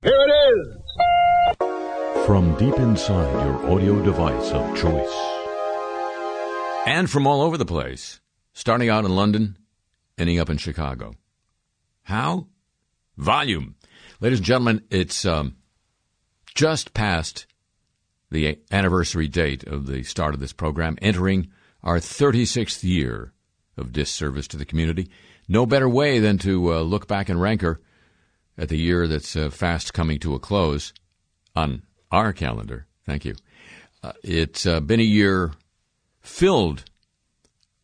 Here it is! From deep inside your audio device of choice. And from all over the place, starting out in London, ending up in Chicago. How? Volume. Ladies and gentlemen, it's um, just past the anniversary date of the start of this program, entering our 36th year of disservice to the community. No better way than to uh, look back and rancor at the year that's uh, fast coming to a close on our calendar. Thank you. Uh, it's uh, been a year filled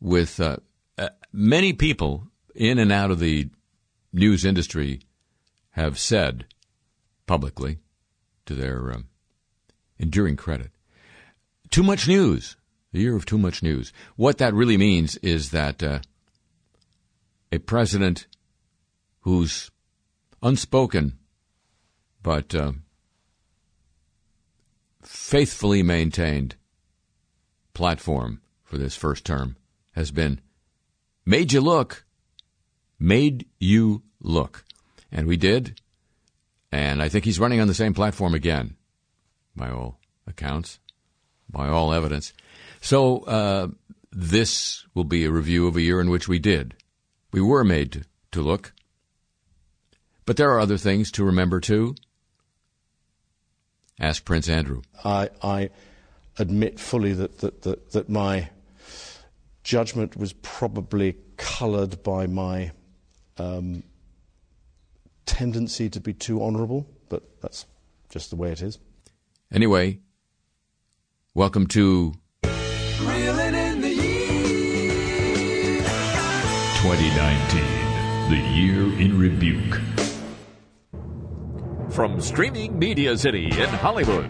with uh, uh, many people in and out of the news industry have said publicly to their um, enduring credit. Too much news. The year of too much news. What that really means is that uh, a president who's unspoken but uh, faithfully maintained platform for this first term has been made you look, made you look. And we did. And I think he's running on the same platform again, by all accounts, by all evidence. So uh, this will be a review of a year in which we did. We were made to, to look. But there are other things to remember too. Ask Prince Andrew. I, I admit fully that, that, that, that my judgment was probably coloured by my um, tendency to be too honourable, but that's just the way it is. Anyway, welcome to Reeling in the year. 2019, the year in rebuke. From Streaming Media City in Hollywood.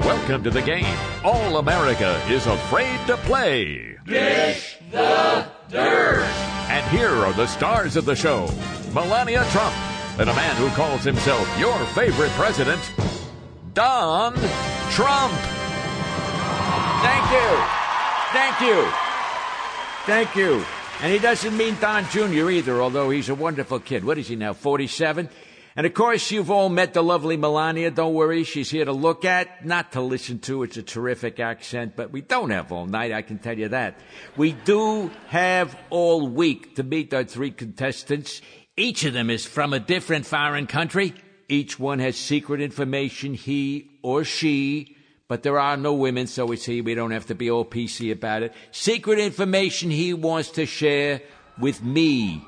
Welcome to the game All America is afraid to play. Dish the dirt. And here are the stars of the show Melania Trump, and a man who calls himself your favorite president, Don Trump. Thank you. Thank you. Thank you. And he doesn't mean Don Jr. either, although he's a wonderful kid. What is he now, 47? And of course, you've all met the lovely Melania. Don't worry, she's here to look at, not to listen to. It's a terrific accent, but we don't have all night, I can tell you that. We do have all week to meet our three contestants. Each of them is from a different foreign country. Each one has secret information, he or she, but there are no women, so we see we don't have to be all PC about it. Secret information he wants to share with me,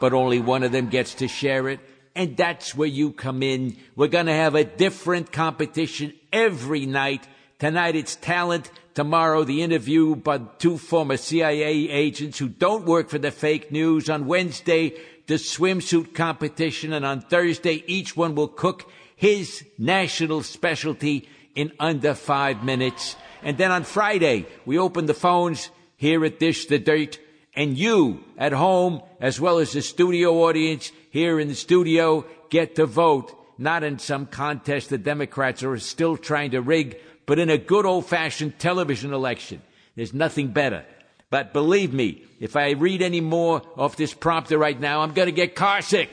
but only one of them gets to share it. And that's where you come in. We're going to have a different competition every night. Tonight it's talent. Tomorrow the interview by two former CIA agents who don't work for the fake news. On Wednesday, the swimsuit competition. And on Thursday, each one will cook his national specialty in under five minutes. And then on Friday, we open the phones here at Dish the Dirt. And you at home, as well as the studio audience here in the studio, get to vote. Not in some contest the Democrats are still trying to rig, but in a good old fashioned television election. There's nothing better. But believe me, if I read any more off this prompter right now, I'm going to get carsick.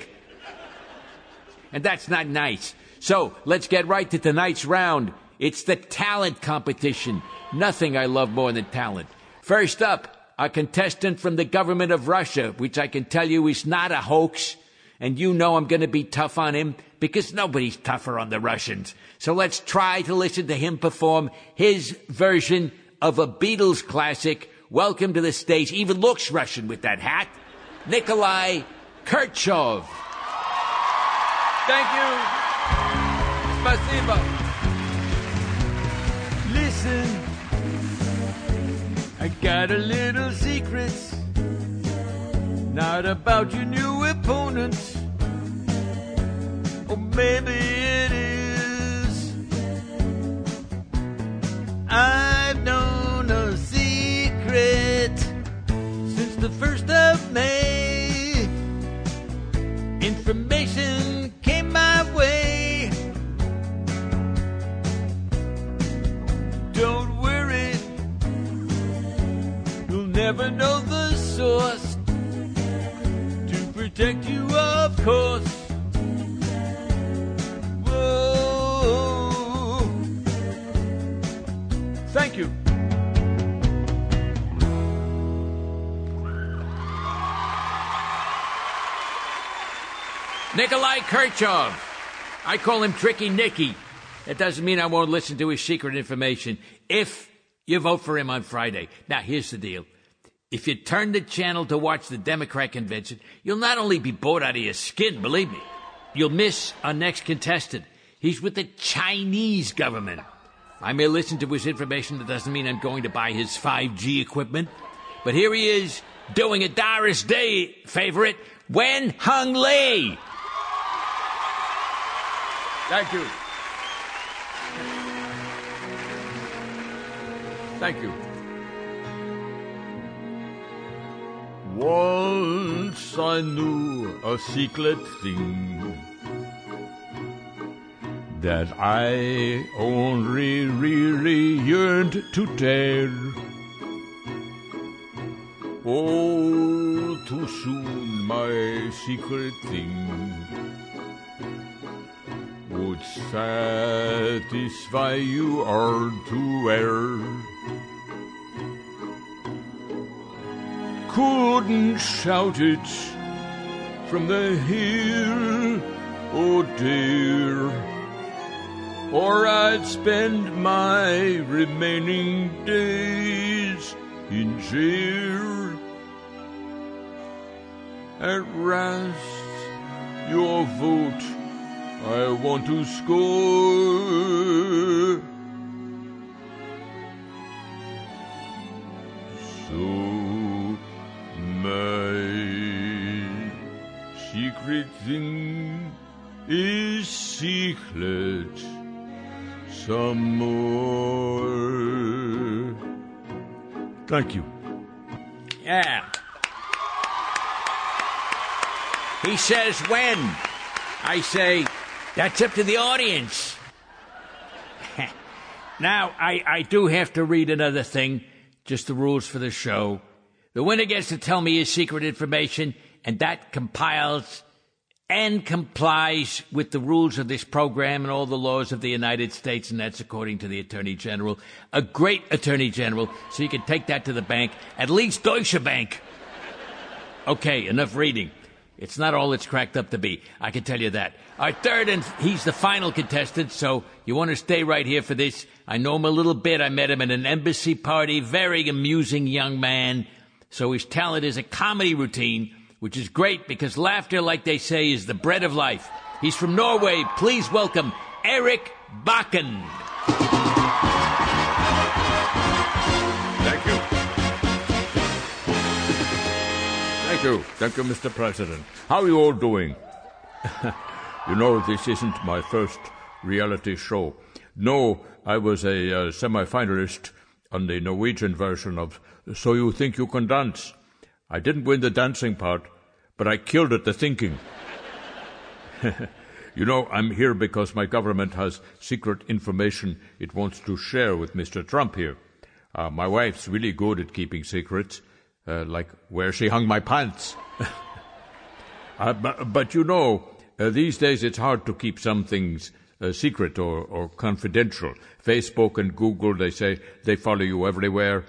And that's not nice. So let's get right to tonight's round. It's the talent competition. Nothing I love more than talent. First up, a contestant from the government of Russia, which I can tell you is not a hoax. And you know I'm going to be tough on him because nobody's tougher on the Russians. So let's try to listen to him perform his version of a Beatles classic. Welcome to the stage. Even looks Russian with that hat. Nikolai Kirchhoff. Thank you. Spasibo. Listen, I got a little secret. Not about your new opponents. Or maybe it is. I've known a secret since the first of May. Information came my way. Don't worry, you'll never know the source protect you, of course. Whoa. Thank you. Nikolai Kirchhoff. I call him Tricky Nicky. That doesn't mean I won't listen to his secret information if you vote for him on Friday. Now, here's the deal. If you turn the channel to watch the Democrat convention, you'll not only be bored out of your skin, believe me, you'll miss our next contestant. He's with the Chinese government. I may listen to his information, that doesn't mean I'm going to buy his 5G equipment. But here he is, doing a Doris Day favorite, Wen Hung Lee. Thank you. Thank you. Once I knew a secret thing that I only really yearned to tell. Oh, too soon my secret thing would satisfy you all too well. Couldn't shout it from the hill, oh dear, or I'd spend my remaining days in jail. At last, your vote I want to score. So secret thing is secret some more. Thank you. Yeah. He says when. I say, that's up to the audience. now, I, I do have to read another thing, just the rules for the show. The winner gets to tell me his secret information, and that compiles and complies with the rules of this program and all the laws of the United States, and that's according to the Attorney General. A great Attorney General, so you can take that to the bank, at least Deutsche Bank. Okay, enough reading. It's not all it's cracked up to be. I can tell you that. Our third, and he's the final contestant, so you want to stay right here for this. I know him a little bit. I met him at an embassy party. Very amusing young man. So his talent is a comedy routine, which is great because laughter, like they say, is the bread of life. He's from Norway. Please welcome Eric Bakken. Thank you. Thank you. Thank you, Mr. President. How are you all doing? you know, this isn't my first reality show. No, I was a uh, semi finalist on the Norwegian version of So You Think You Can Dance. I didn't win the dancing part, but I killed at the thinking. you know, I'm here because my government has secret information it wants to share with Mr. Trump here. Uh, my wife's really good at keeping secrets uh, like where she hung my pants. uh, but, but, you know, uh, these days it's hard to keep some things uh, secret or, or, confidential. Facebook and Google, they say they follow you everywhere.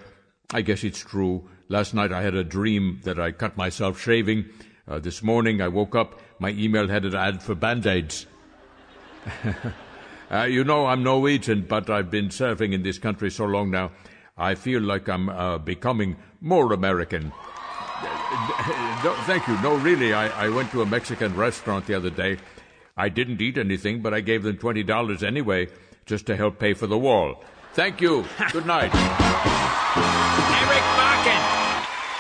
I guess it's true. Last night I had a dream that I cut myself shaving. Uh, this morning I woke up, my email had an ad for band-aids. Uh, you know, I'm Norwegian, but I've been serving in this country so long now. I feel like I'm uh, becoming more American. No, thank you. No, really, I, I went to a Mexican restaurant the other day. I didn't eat anything, but I gave them $20 anyway, just to help pay for the wall. Thank you. Good night. Eric Bakken.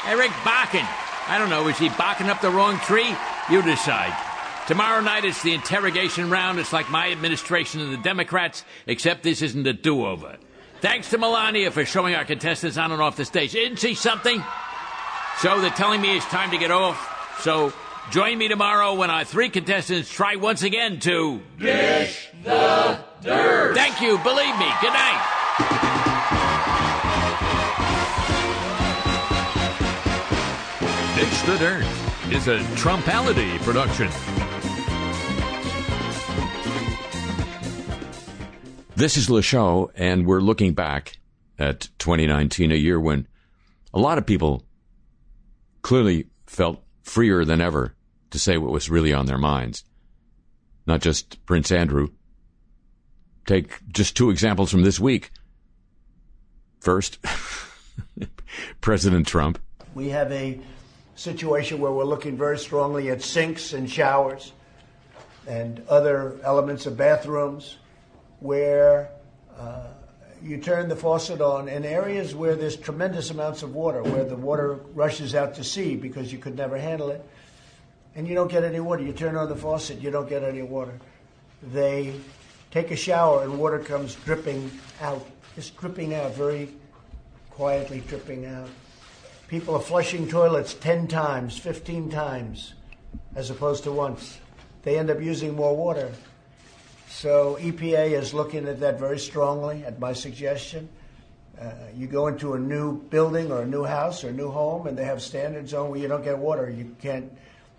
Eric Bakken. I don't know, is he barking up the wrong tree? You decide. Tomorrow night it's the interrogation round. It's like my administration and the Democrats, except this isn't a do over. Thanks to Melania for showing our contestants on and off the stage. Isn't she something? So they're telling me it's time to get off. So join me tomorrow when our three contestants try once again to Dish the Dirt. Thank you. Believe me. Good night. Dish the Dirt is a Trumpality production. This is Le Show, and we're looking back at 2019, a year when a lot of people clearly felt freer than ever to say what was really on their minds. not just Prince Andrew. Take just two examples from this week. First, President Trump. We have a situation where we're looking very strongly at sinks and showers and other elements of bathrooms where uh, you turn the faucet on in areas where there's tremendous amounts of water, where the water rushes out to sea because you could never handle it, and you don't get any water. You turn on the faucet, you don't get any water. They take a shower and water comes dripping out, just dripping out, very quietly dripping out. People are flushing toilets 10 times, 15 times, as opposed to once. They end up using more water. So EPA is looking at that very strongly at my suggestion. Uh, you go into a new building or a new house or a new home, and they have standards on where you don't get water. You can't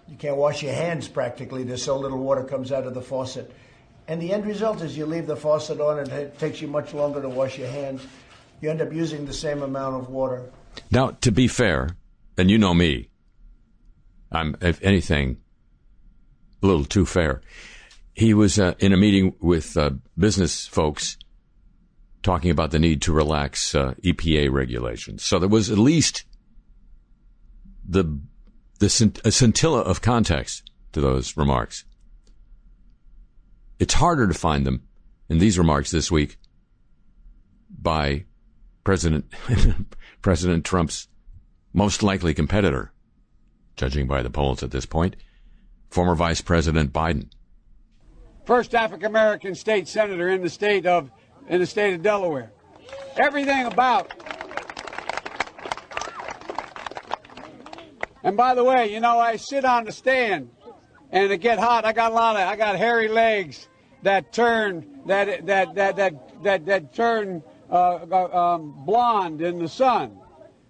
you can't wash your hands practically. There's so little water comes out of the faucet, and the end result is you leave the faucet on, and it takes you much longer to wash your hands. You end up using the same amount of water. Now, to be fair, and you know me, I'm if anything a little too fair he was uh, in a meeting with uh, business folks talking about the need to relax uh, EPA regulations. So there was at least the the scintilla of context to those remarks. It's harder to find them in these remarks this week by President President Trump's most likely competitor, judging by the polls at this point, former Vice President Biden first African American state senator in the state of in the state of Delaware. Everything about And by the way, you know, I sit on the stand and it get hot. I got a lot of I got hairy legs that turn that that that that that, that turn uh, uh um, blonde in the sun.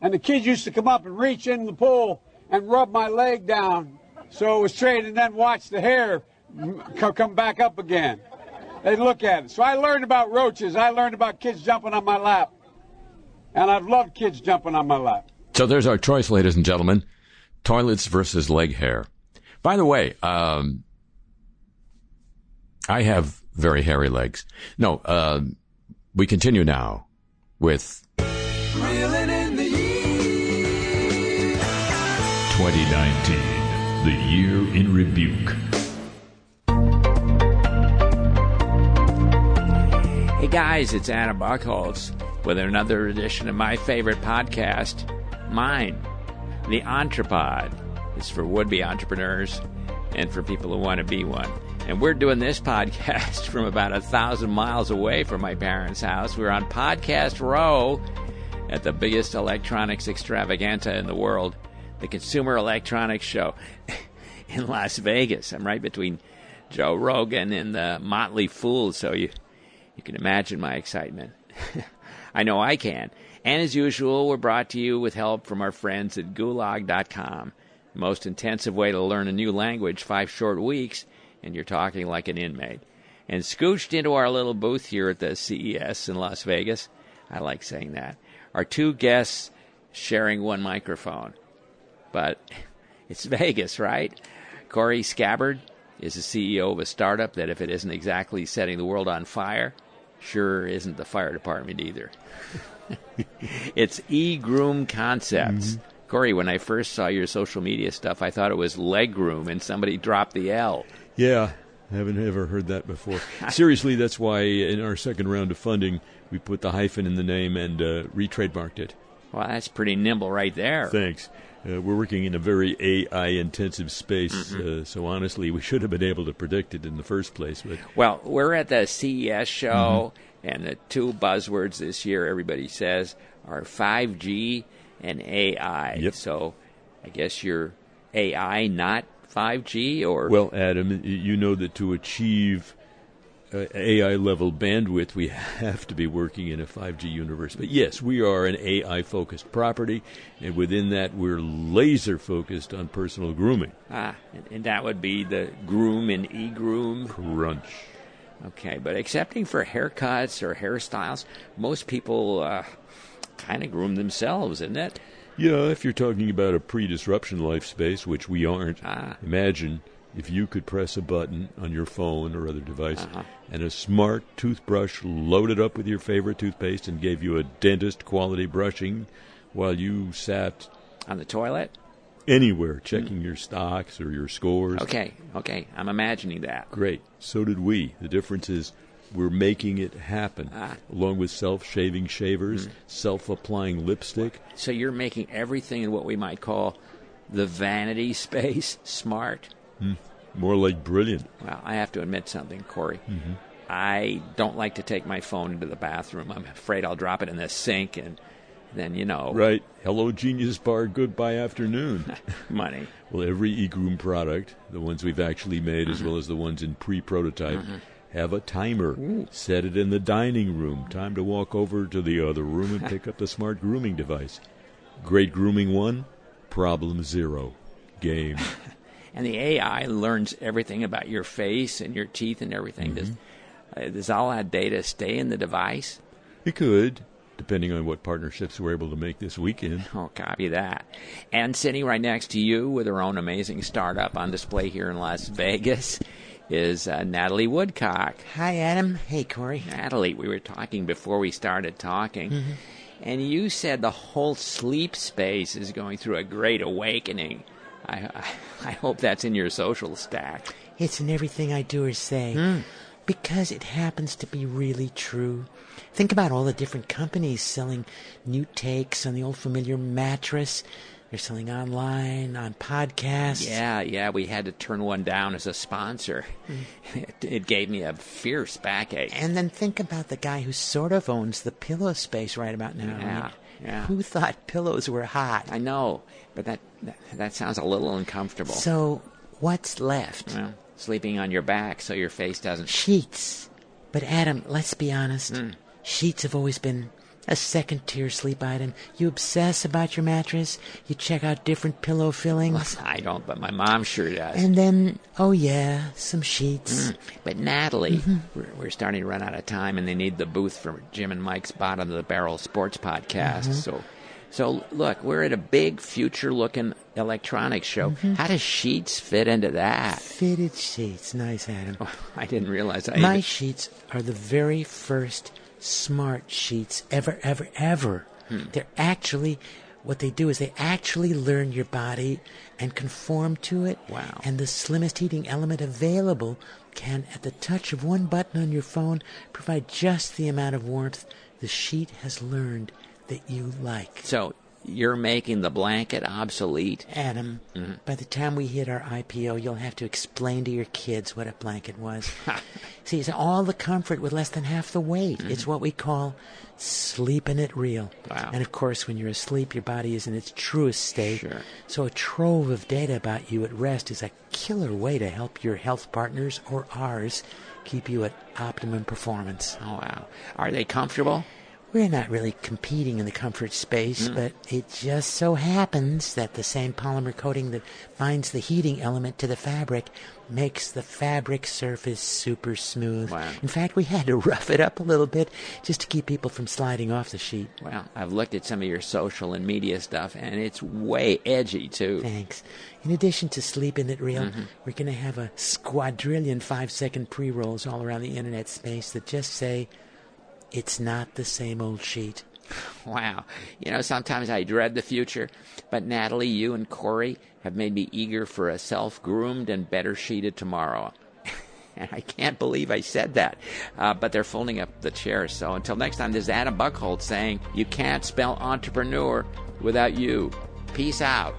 And the kids used to come up and reach in the pool and rub my leg down so it was straight and then watch the hair come back up again. They look at it. So I learned about roaches. I learned about kids jumping on my lap. And I've loved kids jumping on my lap. So there's our choice, ladies and gentlemen toilets versus leg hair. By the way, um, I have very hairy legs. No, uh, we continue now with 2019, the year in rebuke. Hey guys, it's Adam Buchholz with another edition of my favorite podcast, mine, The Entrepod. For would be entrepreneurs and for people who want to be one. And we're doing this podcast from about a thousand miles away from my parents' house. We're on Podcast Row at the biggest electronics extravaganza in the world, the Consumer Electronics Show in Las Vegas. I'm right between Joe Rogan and the Motley Fool, so you you can imagine my excitement. I know I can. And as usual, we're brought to you with help from our friends at Gulag.com. Most intensive way to learn a new language, five short weeks, and you're talking like an inmate. And scooched into our little booth here at the CES in Las Vegas, I like saying that, are two guests sharing one microphone. But it's Vegas, right? Corey Scabbard is the CEO of a startup that, if it isn't exactly setting the world on fire, sure isn't the fire department either. it's e groom concepts. Mm-hmm. Cory, when I first saw your social media stuff, I thought it was legroom, and somebody dropped the L. Yeah, I haven't ever heard that before. Seriously, that's why in our second round of funding, we put the hyphen in the name and uh, retrademarked it. Well, that's pretty nimble right there. Thanks. Uh, we're working in a very AI intensive space, mm-hmm. uh, so honestly, we should have been able to predict it in the first place. But well, we're at the CES show, mm-hmm. and the two buzzwords this year everybody says are 5G and AI. Yep. So, I guess you're AI, not 5G, or well, Adam, you know that to achieve uh, AI level bandwidth, we have to be working in a 5G universe. But yes, we are an AI focused property, and within that, we're laser focused on personal grooming. Ah, and that would be the groom and e groom? Crunch. Okay, but excepting for haircuts or hairstyles, most people uh, kind of groom themselves, isn't it? Yeah, if you're talking about a pre disruption life space, which we aren't, ah. imagine if you could press a button on your phone or other device Uh-huh. and a smart toothbrush loaded up with your favorite toothpaste and gave you a dentist quality brushing while you sat On the toilet? anywhere checking your stocks or your scores. Okay, okay. I'm imagining that. Great. So did we. The difference is we're making it happen. Ah. Along with self shaving shavers, Hmm. self applying lipstick. So you're making everything in what we might call the vanity space smart. More like brilliant. Well, I have to admit something, Corey. Mm-hmm. I don't like to take my phone into the bathroom. I'm afraid I'll drop it in the sink and then, you know, Right. Hello, Genius Bar. Goodbye afternoon. money. well, every eGroom product, the ones we've actually made as well as the ones in pre prototype, have a timer. Set it in the dining room. Time to walk over to the other room and pick up the smart grooming device. Great grooming one, problem zero. Game. And the AI learns everything about your face and your teeth and everything. Does, Mm-hmm. uh, does all that data stay in the device? It could, depending on what partnerships we're able to make this weekend. Oh, copy that. And sitting right next to you with her own amazing startup on display here in Las Vegas is uh, Natalie Woodcock. Hi, Adam. Hey, Corey. Natalie, we were talking before we started talking, and you said the whole sleep space is going through a great awakening. I, I, I hope that's in your social stack. It's in everything I do or say. Because it happens to be really true. Think about all the different companies selling new takes on the old familiar mattress. They're selling online, on podcasts. Yeah, yeah, we had to turn one down as a sponsor. It, it gave me a fierce backache. And then think about the guy who sort of owns the pillow space right about now. Yeah, right? yeah. Who thought pillows were hot? I know, but that, that that sounds a little uncomfortable. So, what's left? well, sleeping on your back so your face doesn't. Sheets. But Adam, let's be honest. Hmm. Sheets have always been a second tier sleep item. You obsess about your mattress. You check out different pillow fillings. I don't, but my mom sure does. And then, oh yeah, some sheets. But Natalie, Mm-hmm. we're, we're starting to run out of time, and they need the booth for Jim and Mike's Bottom of the Barrel Sports Podcast. Mm-hmm. So, so look, we're at a big future-looking electronics show. Mm-hmm. How does Sheets fit into that? Fitted sheets. Nice, Adam. I didn't realize I. My even- sheets are the very first smart sheets ever, ever, ever. Hmm. They're actually, what they do is they actually learn your body and conform to it. Wow. And the slimmest heating element available can, at the touch of one button on your phone, provide just the amount of warmth the sheet has learned that you like. so you're making the blanket obsolete. Adam, Mm-hmm. by the time we hit our IPO, you'll have to explain to your kids what a blanket was. See, it's all the comfort with less than half the weight. It's what we call sleeping it real. Mm-hmm. Wow. And of course, when you're asleep, your body is in its truest state. Sure. So a trove of data about you at rest is a killer way to help your health partners or ours keep you at optimum performance. Oh wow, are they comfortable? We're not really competing in the comfort space, Mm. but it just so happens that the same polymer coating that binds the heating element to the fabric makes the fabric surface super smooth. Wow. In fact, we had to rough it up a little bit just to keep people from sliding off the sheet. Well, I've looked at some of your social and media stuff, and it's way edgy too. Thanks. In addition to sleeping it real, Mm-hmm. we're going to have a squadrillion five second pre rolls all around the internet space that just say, it's not the same old sheet. Wow. You know, sometimes I dread the future, but Natalie, you and Corey have made me eager for a self groomed and better sheeted tomorrow. and I can't believe I said that. Uh, but they're folding up the chairs. So until next time, this is Adam Buckhold saying, You can't spell entrepreneur without you. Peace out.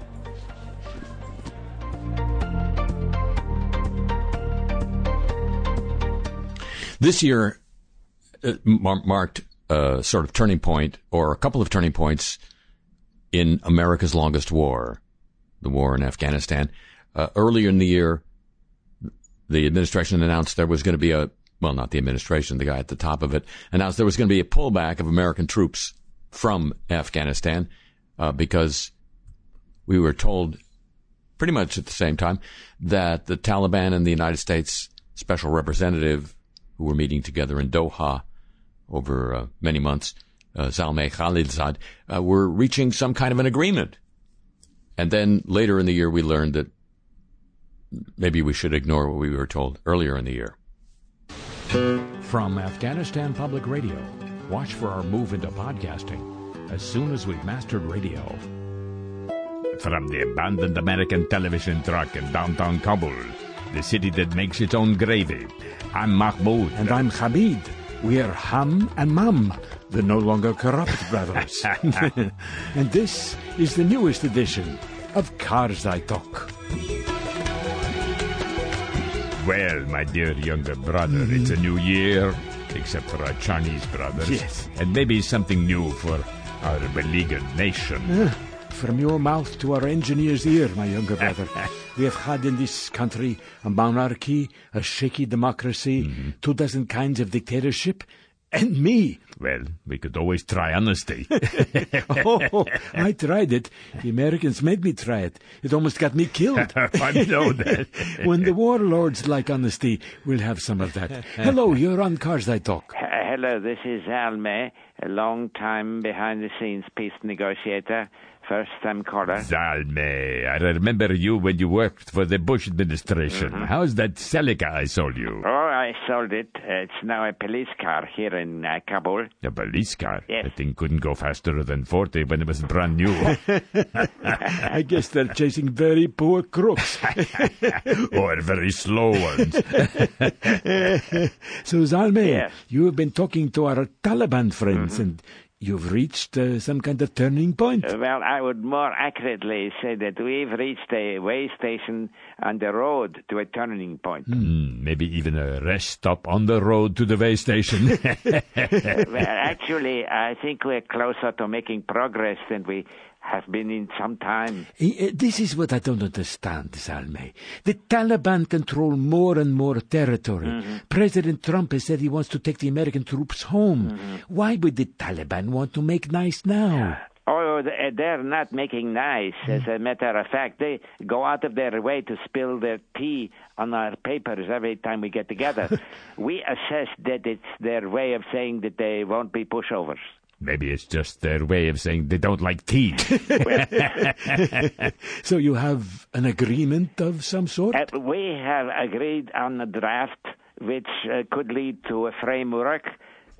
This year mar- marked a sort of turning point, or a couple of turning points in America's longest war, the war in Afghanistan. Uh, earlier in the year, the administration announced there was going to be a well, not the administration, the guy at the top of it announced there was going to be a pullback of American troops from Afghanistan uh, because we were told pretty much at the same time that the Taliban and the United States special representative who were meeting together in Doha over uh, many months, uh, Zalmay Khalilzad, uh, were reaching some kind of an agreement. And then later in the year, we learned that maybe we should ignore what we were told earlier in the year. From Afghanistan Public Radio, watch for our move into podcasting as soon as we've mastered radio. From the abandoned American television truck in downtown Kabul, the city that makes its own gravy, I'm Mahmoud. And I'm Hamid. We are Ham and Mam, the no longer corrupt brothers. and this is the newest edition of Karzai Talk. Well, my dear younger brother, mm-hmm. it's a new year, except for our Chinese brothers. Yes. And maybe something new for our beleaguered nation. Uh, from your mouth to our engineer's ear, my younger brother. we have had in this country a monarchy, a shaky democracy, mm-hmm. two dozen kinds of dictatorship, and me. Well, we could always try honesty. oh, I tried it. The Americans made me try it. It almost got me killed. I know that. when the warlords like honesty, we'll have some of that. Hello, you're on Karzai Talk. Uh, hello, this is Alme, a long time behind the scenes peace negotiator first time caller. Zalme, I remember you when you worked for the Bush administration. Mm-hmm. How's that Celica I sold you? Oh, I sold it. Uh, it's now a police car here in uh, Kabul. A police car? Yes. The thing couldn't go faster than 40 when it was brand new. I guess they're chasing very poor crooks. or very slow ones. so, Zalme, yes. you have been talking to our Taliban friends mm-hmm. and You've reached uh, some kind of turning point. Uh, well, I would more accurately say that we've reached a way station on the road to a turning point. Mm, maybe even a rest stop on the road to the way station. well, actually, I think we're closer to making progress than we have been in some time. This is what I don't understand, Zalme. The Taliban control more and more territory. Mm-hmm. President Trump has said he wants to take the American troops home. Mm-hmm. Why would the Taliban want to make nice now? Oh, they're not making nice. As a matter of fact, they go out of their way to spill their tea on our papers every time we get together. we assess that it's their way of saying that they won't be pushovers. Maybe it's just their way of saying they don't like tea. so you have an agreement of some sort? Uh, we have agreed on a draft which uh, could lead to a framework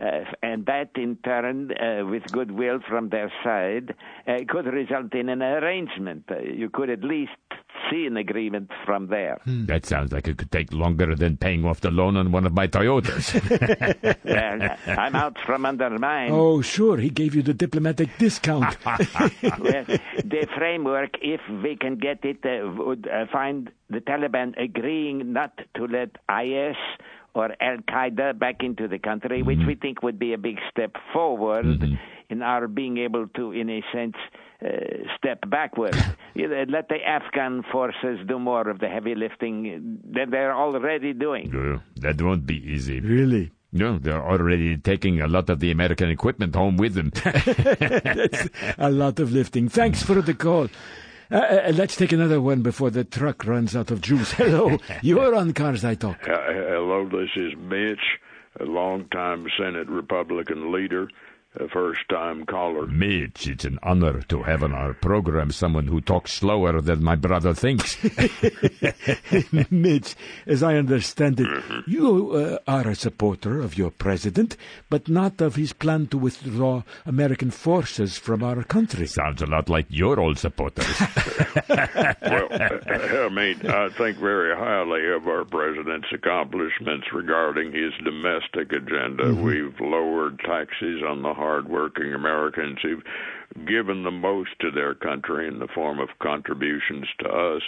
uh, and that, in turn, uh, with goodwill from their side, uh, could result in an arrangement. Uh, you could at least see an agreement from there. Hmm. That sounds like it could take longer than paying off the loan on one of my Toyotas. well, I'm out from under mine. Oh, sure. He gave you the diplomatic discount. well, the framework, if we can get it, uh, would uh, find the Taliban agreeing not to let IS or Al Qaeda back into the country, mm-hmm. which we think would be a big step forward mm-hmm. in our being able to, in a sense, uh, step backward. Let the Afghan forces do more of the heavy lifting that they're already doing. Uh, that won't be easy. Really? No, they're already taking a lot of the American equipment home with them. That's a lot of lifting. Thanks for the call. Uh, uh, let's take another one before the truck runs out of juice. Hello, you're on Karzai Talk. Uh, hello, this is Mitch, a longtime Senate Republican leader a first time caller. Mitch, it's an honor to have on our program someone who talks slower than my brother thinks. Mitch, as I understand it, mm-hmm. you uh, are a supporter of your president, but not of his plan to withdraw American forces from our country. Sounds a lot like your old supporters. well, I mean, I think very highly of our president's accomplishments regarding his domestic agenda. Mm-hmm. We've lowered taxes on the hardworking Americans who've given the most to their country in the form of contributions to us.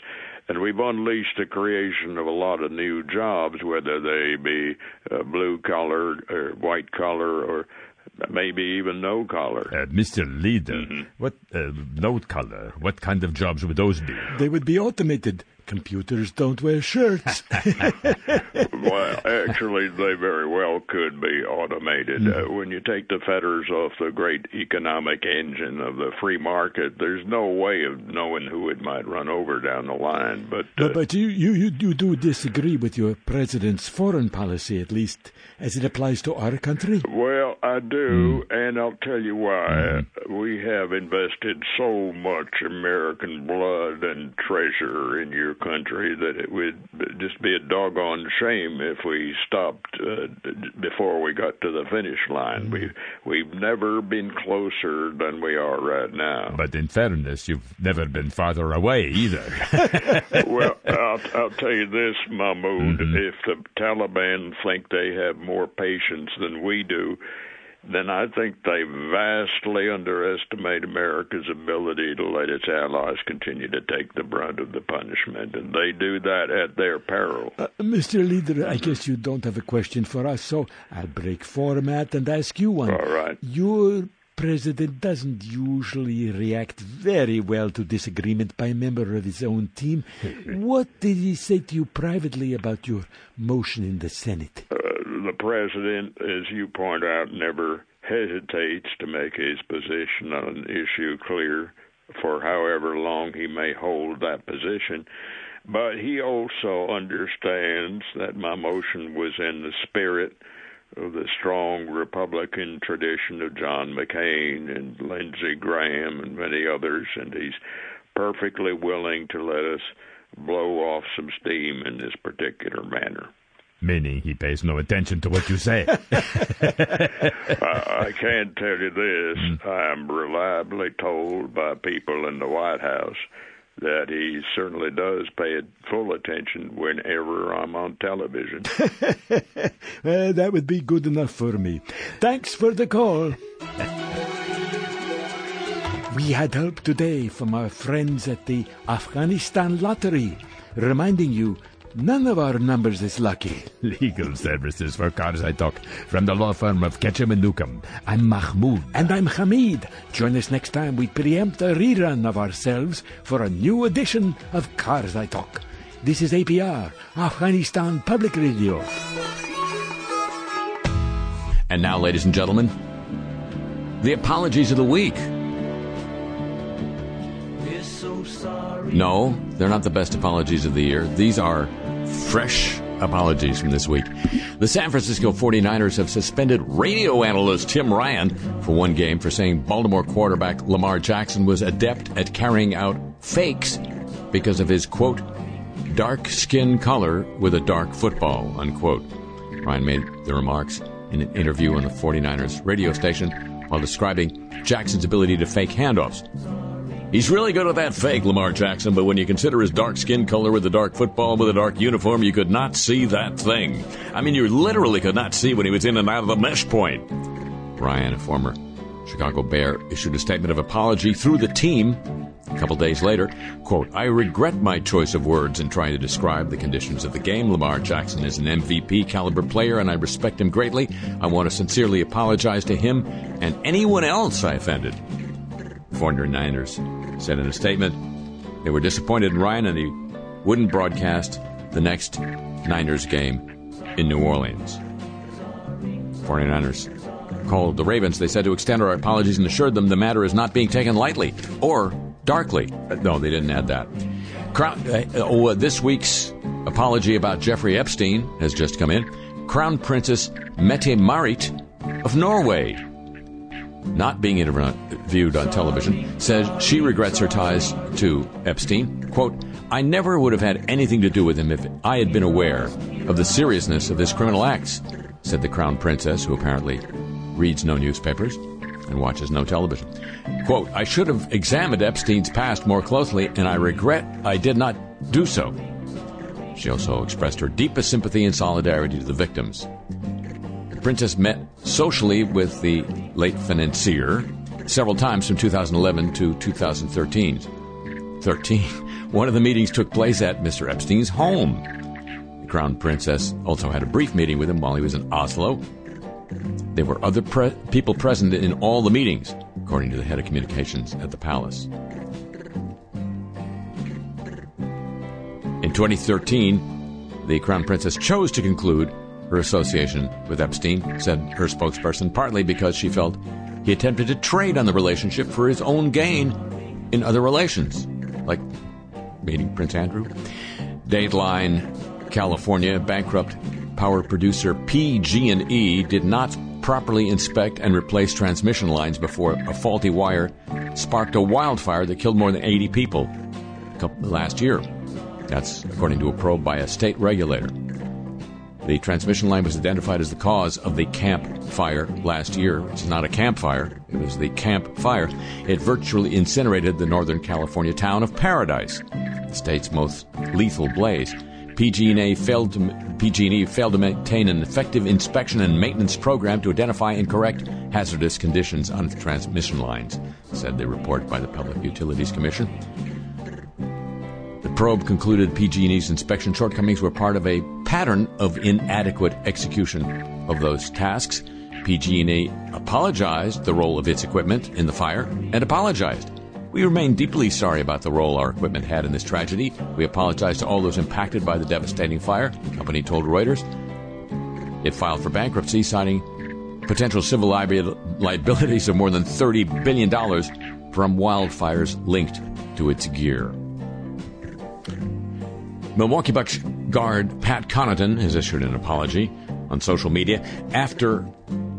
And we've unleashed the creation of a lot of new jobs, whether they be uh, blue collar or white collar or maybe even no collar. Uh, Mr. Leader, mm-hmm. what uh, no collar? What kind of jobs would those be? They would be automated. Computers don't wear shirts. well, actually, they very well could be automated. Mm. Uh, when you take the fetters off the great economic engine of the free market, there's no way of knowing who it might run over down the line. But uh, but, but you, you, you, you do disagree with your president's foreign policy, at least as it applies to our country? Well, I I do, mm. and I'll tell you why. Mm. We have invested so much American blood and treasure in your country that it would just be a doggone shame if we stopped uh, before we got to the finish line. Mm. We've we've never been closer than we are right now. But in fairness, you've never been farther away either. well, I'll, I'll tell you this, Mahmoud. Mm-hmm. If the Taliban think they have more patience than we do, then I think they vastly underestimate America's ability to let its allies continue to take the brunt of the punishment, and they do that at their peril. Uh, Mr. Leader, I guess you don't have a question for us, so I'll break format and ask you one. All right. Your president doesn't usually react very well to disagreement by a member of his own team. what did he say to you privately about your motion in the Senate? Uh, the president, as you point out, never hesitates to make his position on an issue clear for however long he may hold that position. But he also understands that my motion was in the spirit of the strong Republican tradition of John McCain and Lindsey Graham and many others, and he's perfectly willing to let us blow off some steam in this particular manner. Meaning he pays no attention to what you say. I, I can tell you this mm. I am reliably told by people in the White House that he certainly does pay full attention whenever I'm on television. well, that would be good enough for me. Thanks for the call. we had help today from our friends at the Afghanistan Lottery, reminding you None of our numbers is lucky. Legal services for Karzai Talk from the law firm of Ketchum and Newcomb. I'm Mahmoud. And I'm Hamid. Join us next time we preempt a rerun of ourselves for a new edition of Karzai Talk. This is APR, Afghanistan Public Radio. And now, ladies and gentlemen, the apologies of the week. No, they're not the best apologies of the year. These are fresh apologies from this week. The San Francisco 49ers have suspended radio analyst Tim Ryan for one game for saying Baltimore quarterback Lamar Jackson was adept at carrying out fakes because of his, quote, dark skin color with a dark football, unquote. Ryan made the remarks in an interview on the 49ers radio station while describing Jackson's ability to fake handoffs. He's really good at that fake, Lamar Jackson, but when you consider his dark skin color with the dark football with a dark uniform, you could not see that thing. I mean, you literally could not see when he was in and out of the mesh point. Ryan, a former Chicago Bear, issued a statement of apology through the team a couple days later, quote, I regret my choice of words in trying to describe the conditions of the game. Lamar Jackson is an MVP caliber player and I respect him greatly. I want to sincerely apologize to him and anyone else I offended. 49ers said in a statement they were disappointed in Ryan and he wouldn't broadcast the next Niners game in New Orleans. 49ers called the Ravens. They said to extend our apologies and assured them the matter is not being taken lightly or darkly. Uh, no, they didn't add that. Crown, uh, uh oh, uh, this week's apology about Jeffrey Epstein has just come in. Crown Princess Mette Marit of Norway not being interviewed on television, says she regrets her ties to Epstein. Quote, I never would have had anything to do with him if I had been aware of the seriousness of his criminal acts, said the crown princess, who apparently reads no newspapers and watches no television. Quote, I should have examined Epstein's past more closely, and I regret I did not do so. She also expressed her deepest sympathy and solidarity to the victims The princess met socially with the late financier several times from 2011 to 2013. 13. One of the meetings took place at Mr. Epstein's home. The Crown Princess also had a brief meeting with him while he was in Oslo. There were other pre- people present in all the meetings, according to the head of communications at the palace. In 2013, the Crown Princess chose to conclude her association with Epstein, said her spokesperson, partly because she felt he attempted to trade on the relationship for his own gain in other relations, like meeting Prince Andrew. Dateline California bankrupt power producer PG&E did not properly inspect and replace transmission lines before a faulty wire sparked a wildfire that killed more than 80 people last year. That's according to a probe by a state regulator. The transmission line was identified as the cause of the Camp Fire last year, It's not a campfire, it was the Camp Fire. It virtually incinerated the Northern California town of Paradise, the state's most lethal blaze. PG&E failed to PG&E failed to maintain an effective inspection and maintenance program to identify and correct hazardous conditions on transmission lines, said the report by the Public Utilities Commission. Probe concluded PG&E's inspection shortcomings were part of a pattern of inadequate execution of those tasks. PG&E apologized the role of its equipment in the fire and apologized. We remain deeply sorry about the role our equipment had in this tragedy. We apologize to all those impacted by the devastating fire, the company told Reuters. It filed for bankruptcy, citing potential civil liabilities of more than $30 billion from wildfires linked to its gear. Milwaukee Bucks guard Pat Connaughton has issued an apology on social media after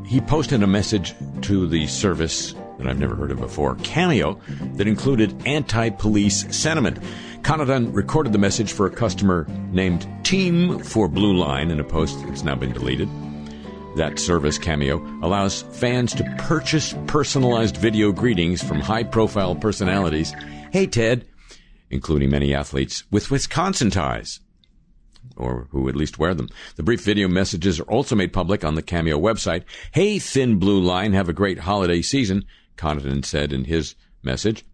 he posted a message to the service that I've never heard of before, Cameo, that included anti police sentiment. Connaughton recorded the message for a customer named Team for Blue Line in a post that's now been deleted. That service, Cameo, allows fans to purchase personalized video greetings from high profile personalities. Hey, Ted, including many athletes with Wisconsin ties, or who at least wear them. The brief video messages are also made public on the Cameo website. Hey, Thin Blue Line, have a great holiday season, Connaughton said in his message.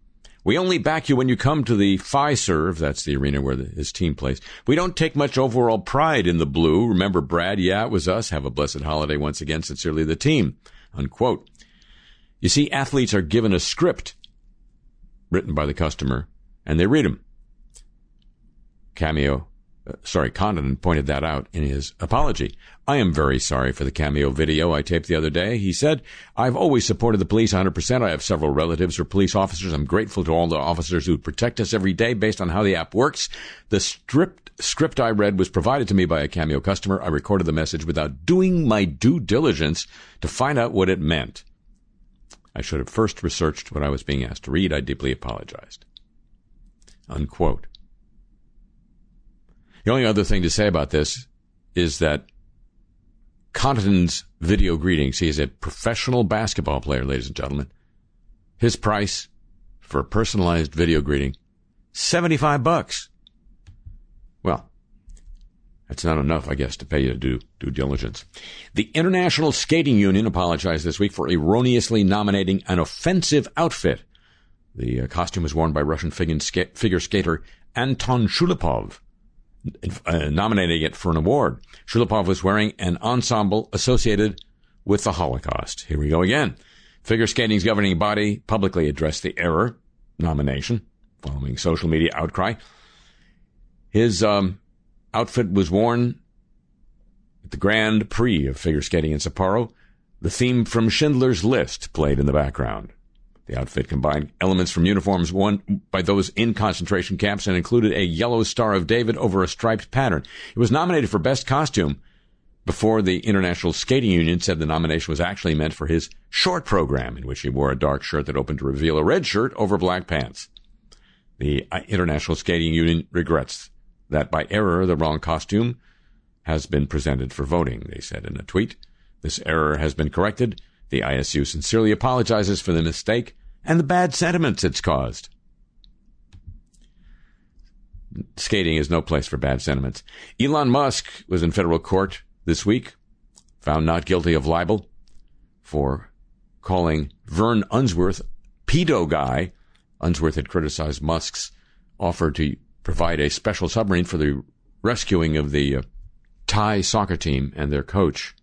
We only back you when you come to the Fiserv, that's the arena where the, his team plays. We don't take much overall pride in the blue. Remember, Brad? Yeah, it was us. Have a blessed holiday once again. Sincerely, the team. Unquote. You see, athletes are given a script written by the customer and they read them. Cameo, uh, sorry, Connaughton pointed that out in his apology. I am very sorry for the Cameo video I taped the other day. He said, I've always supported the police 100%. I have several relatives who are police officers. I'm grateful to all the officers who protect us every day based on how the app works. The script, script I read was provided to me by a Cameo customer. I recorded the message without doing my due diligence to find out what it meant. I should have first researched what I was being asked to read. I deeply apologized. Unquote. The only other thing to say about this is that Connaughton's video greetings, he is a professional basketball player, ladies and gentlemen. His price for a personalized video greeting, 75 bucks. Well, that's not enough, I guess, to pay you to do due diligence. The International Skating Union apologized this week for erroneously nominating an offensive outfit the uh, costume was worn by Russian figure skater Anton Shulepov, uh, nominating it for an award. Shulepov was wearing an ensemble associated with the Holocaust. Here we go again. Figure skating's governing body publicly addressed the error nomination following social media outcry. His um, outfit was worn at the Grand Prix of figure skating in Sapporo. The theme from Schindler's List played in the background. The outfit combined elements from uniforms worn by those in concentration camps and included a yellow Star of David over a striped pattern. It was nominated for Best Costume before the International Skating Union said the nomination was actually meant for his short program, in which he wore a dark shirt that opened to reveal a red shirt over black pants. The uh, International Skating Union regrets that by error the wrong costume has been presented for voting, they said in a tweet. This error has been corrected. The ISU sincerely apologizes for the mistake and the bad sentiments it's caused. Skating is no place for bad sentiments. Elon Musk was in federal court this week, found not guilty of libel for calling Vern Unsworth pedo guy. Unsworth had criticized Musk's offer to provide a special submarine for the rescuing of the uh, Thai soccer team and their coach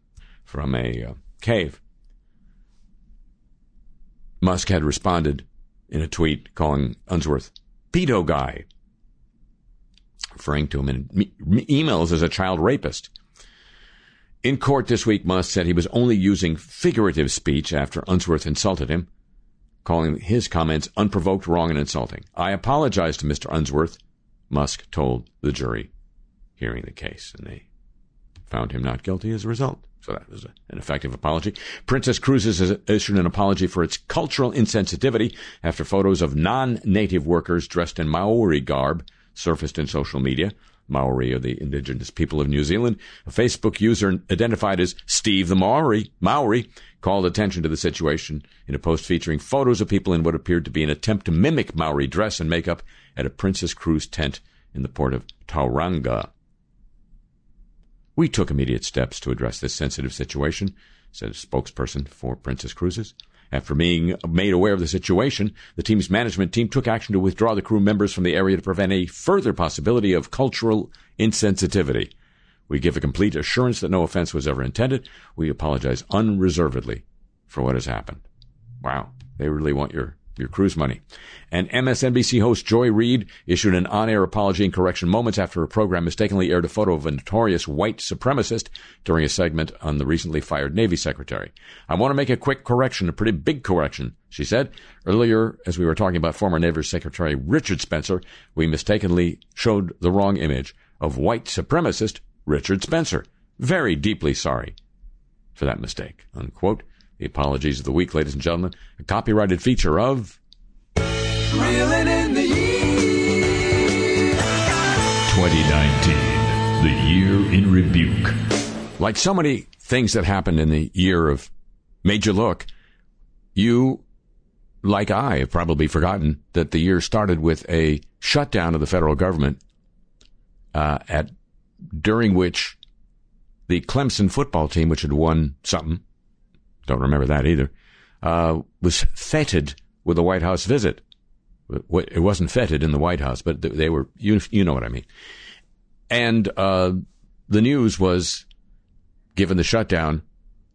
from a uh, cave. Musk had responded in a tweet calling Unsworth pedo guy, referring to him in me- emails as a child rapist. In court this week, Musk said he was only using figurative speech after Unsworth insulted him, calling his comments unprovoked, wrong, and insulting. I apologize to Mr. Unsworth, Musk told the jury hearing the case. And they found him not guilty as a result. So that was an effective apology. Princess Cruises has issued an apology for its cultural insensitivity after photos of non-native workers dressed in Maori garb surfaced in social media. Maori are the indigenous people of New Zealand. A Facebook user identified as Steve the Maori, Maori called attention to the situation in a post featuring photos of people in what appeared to be an attempt to mimic Maori dress and makeup at a Princess Cruise tent in the port of Tauranga. We took immediate steps to address this sensitive situation, said a spokesperson for Princess Cruises. After being made aware of the situation, the team's management team took action to withdraw the crew members from the area to prevent a further possibility of cultural insensitivity. We give a complete assurance that no offense was ever intended. We apologize unreservedly for what has happened. Wow, they really want your your cruise money. And MSNBC host Joy Reid issued an on-air apology and correction moments after her program mistakenly aired a photo of a notorious white supremacist during a segment on the recently fired Navy secretary. I want to make a quick correction, a pretty big correction, she said. Earlier, as we were talking about former Navy Secretary Richard Spencer, we mistakenly showed the wrong image of white supremacist Richard Spencer. Very deeply sorry for that mistake. Unquote. The apologies of the week, ladies and gentlemen, a copyrighted feature of Reeling in the year. 2019, the year in rebuke. Like so many things that happened in the year of Major Look, you, like I, have probably forgotten that the year started with a shutdown of the federal government, uh, at during which the Clemson football team, which had won something, don't remember that either, uh, was feted with a White House visit. It wasn't feted in the White House, but they were, you, you know what I mean. And uh, the news was, given the shutdown,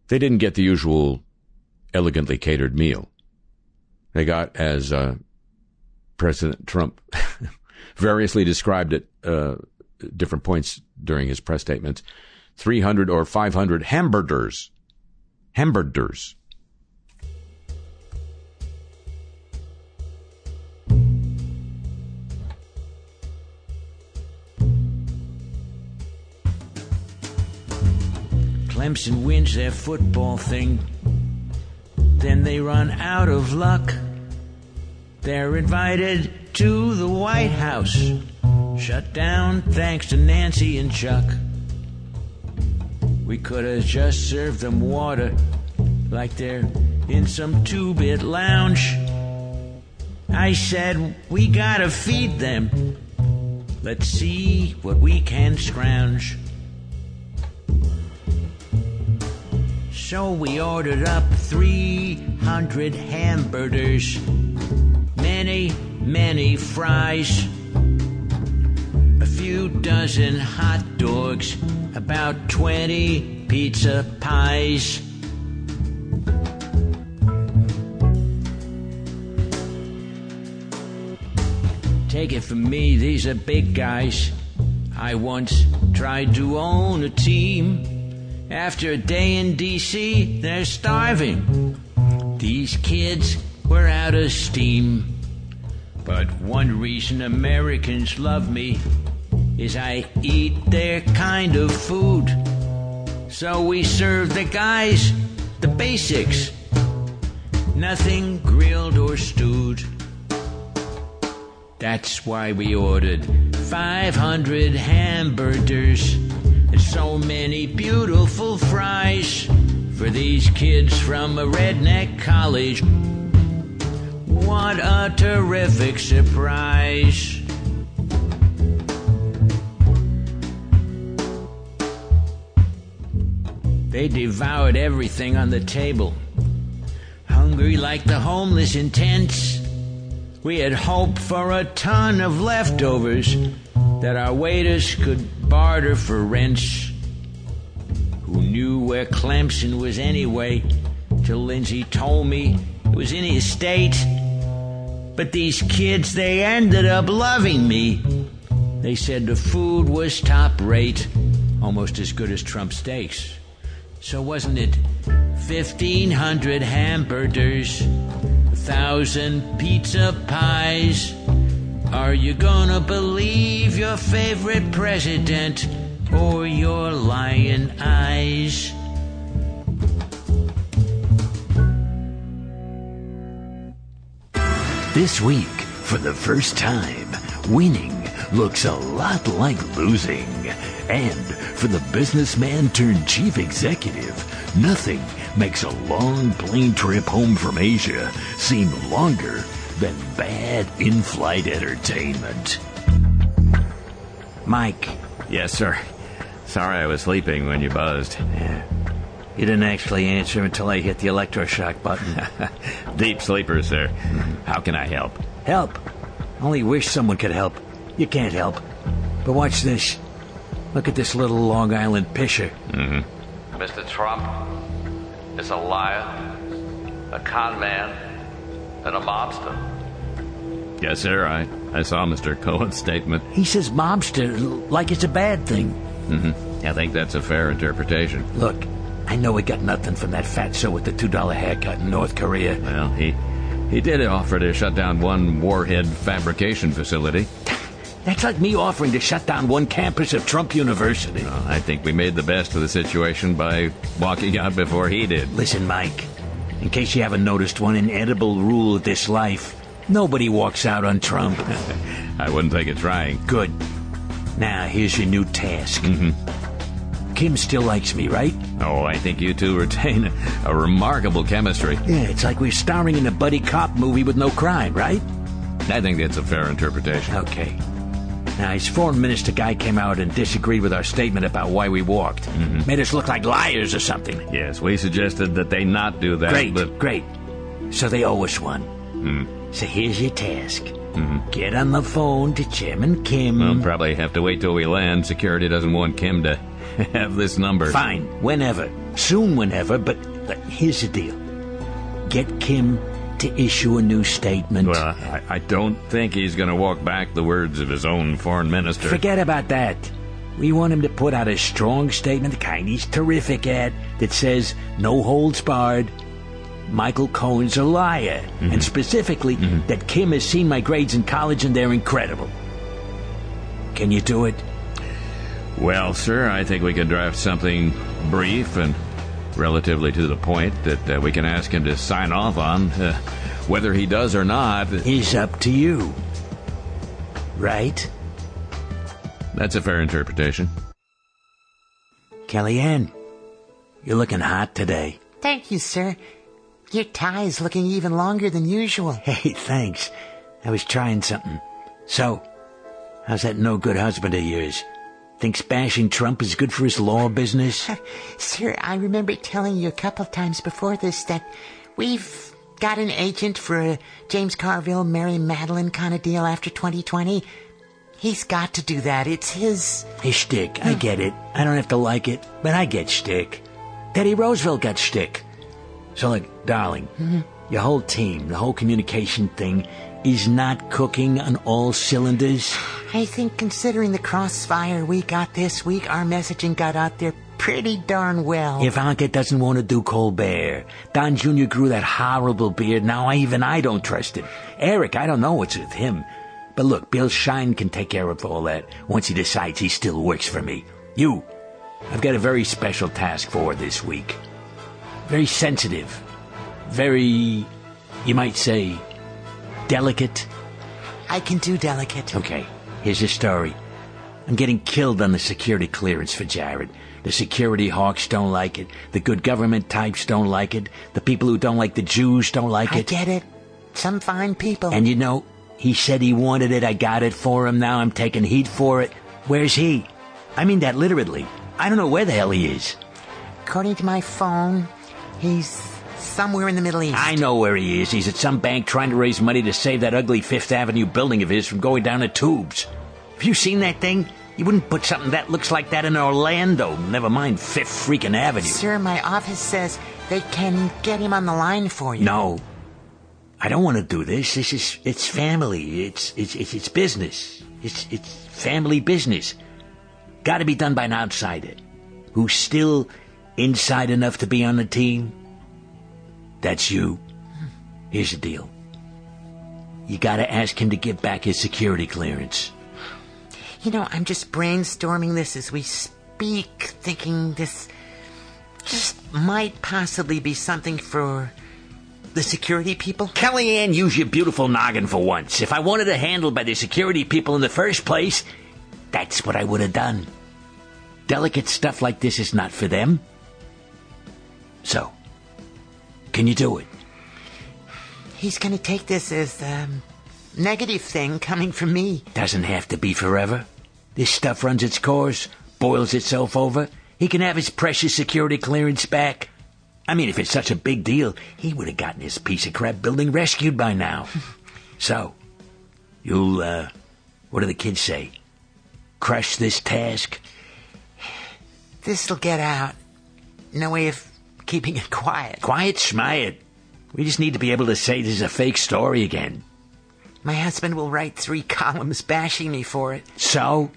they didn't get the usual elegantly catered meal. They got, as uh, President Trump variously described at uh, different points during his press statements, 300 or 500 hamburgers hamburgers. Clemson wins their football thing. Then they run out of luck. They're invited to the White House. Shut down thanks to Nancy and Chuck. We could have just served them water like they're in some two bit lounge. I said, we gotta feed them. Let's see what we can scrounge. So we ordered up 300 hamburgers, many, many fries, few dozen hot dogs, about 20 pizza pies. Take it from me, these are big guys. I once tried to own a team. After a day in DC, they're starving. These kids were out of steam. But one reason Americans love me is I eat their kind of food. So we serve the guys the basics. Nothing grilled or stewed. That's why we ordered 500 hamburgers and so many beautiful fries for these kids from a redneck college. What a terrific surprise! They devoured everything on the table. Hungry like the homeless in tents. We had hoped for a ton of leftovers that our waiters could barter for rents. Who knew where Clemson was anyway? Till Lindsey told me it was in his state. But these kids, they ended up loving me. They said the food was top rate, almost as good as Trump steaks. So wasn't it 1,500 hamburgers, a thousand pizza pies? Are you gonna believe your favorite president or your lion eyes. This week, for the first time, winning looks a lot like losing. And for the businessman turned chief executive, nothing makes a long plane trip home from Asia seem longer than bad in flight entertainment. Mike. Yes, sir. Sorry I was sleeping when you buzzed. Yeah. You didn't actually answer until I hit the electroshock button. Deep sleeper, sir. How can I help? Help? Only wish someone could help. You can't help. But watch this. Look at this little Long Island pisher. Mm-hmm. Mr. Trump is a liar, a con man, and a mobster. Yes, sir. I, I saw Mr. Cohen's statement. He says mobster like it's a bad thing. Mm-hmm. I think that's a fair interpretation. Look, I know he got nothing from that fat fatso with the $2 haircut in North Korea. Well, he he did offer to shut down one warhead fabrication facility. That's like me offering to shut down one campus of Trump University. Well, I think we made the best of the situation by walking out before he did. Listen, Mike, in case you haven't noticed one inedible rule of this life, nobody walks out on Trump. I wouldn't think of trying. Good. Now, here's your new task. Mm-hmm. Kim still likes me, right? Oh, I think you two retain a remarkable chemistry. Yeah, it's like we're starring in a buddy cop movie with no crime, right? I think that's a fair interpretation. Okay. Now, his foreign minister guy came out and disagreed with our statement about why we walked. Mm-hmm. Made us look like liars or something. Yes, we suggested that they not do that. Great, but... great. So they owe us one. Mm. So here's your task. Mm-hmm. Get on the phone to Chairman Kim. We'll probably have to wait till we land. Security doesn't want Kim to have this number. Fine, whenever. Soon, whenever, but, but here's the deal. Get Kim to issue a new statement. Well, I, I don't think he's going to walk back the words of his own foreign minister. Forget about that. We want him to put out a strong statement, the kind he's terrific at, that says, no holds barred, Michael Cohen's a liar. Mm-hmm. And specifically, mm-hmm. that Kim has seen my grades in college and they're incredible. Can you do it? Well, sir, I think we can draft something brief and relatively to the point that uh, we can ask him to sign off on. Uh, whether he does or not is up to you. Right? That's a fair interpretation. Kellyanne, you're looking hot today. Thank you, sir. Your tie is looking even longer than usual. Hey, thanks. I was trying something. So, how's that no good husband of yours? Thinks bashing Trump is good for his law business? Sir, I remember telling you a couple of times before this that we've got an agent for a James Carville, Mary Matalin kind of deal after 2020. He's got to do that. It's his. His shtick. I get it. I don't have to like it, but I get shtick. Teddy Roosevelt got shtick. So, look, darling, mm-hmm. your whole team, the whole communication thing, is not cooking on all cylinders? I think considering the crossfire we got this week, our messaging got out there pretty darn well. Ivanka doesn't want to do Colbert, Don Jr. grew that horrible beard, now I, even I don't trust him. Eric, I don't know what's with him. But look, Bill Shine can take care of all that once he decides he still works for me. You, I've got a very special task for this week. Very sensitive. Very, you might say, delicate. I can do delicate. Okay, here's your story. I'm getting killed on the security clearance for Jared. The security hawks don't like it. The good government types don't like it. The people who don't like the Jews don't like I it. get it. Some fine people. And you know, he said he wanted it. I got it for him. Now I'm taking heat for it. Where's he? I mean that literally. I don't know where the hell he is. According to my phone, he's somewhere in the Middle East. I know where he is. He's at some bank trying to raise money to save that ugly Fifth Avenue building of his from going down the tubes. Have you seen that thing? You wouldn't put something that looks like that in Orlando. Never mind Fifth freaking Avenue. Sir, my office says they can get him on the line for you. No. I don't want to do this. This is it's family. It's it's it's, it's business. It's it's family business. Got to be done by an outsider who's still inside enough to be on the team. That's you. Here's the deal. You got to ask him to give back his security clearance. You know, I'm just brainstorming this as we speak. speak thinking this just might possibly be something for the security people? Kellyanne, use your beautiful noggin for once. If I wanted it handled by the security people in the first place, that's what I would have done. Delicate stuff like this is not for them. So, can you do it? He's gonna take this as a um, negative thing coming from me. Doesn't have to be forever. This stuff runs its course, boils itself over. He can have his precious security clearance back. I mean, if it's such a big deal, he would have gotten his piece of crap building rescued by now. so, you'll, uh, what do the kids say? Crush this task? This'll get out. No way of keeping it quiet. Quiet, schmiet. We just need to be able to say this is a fake story again. My husband will write three columns bashing me for it. So?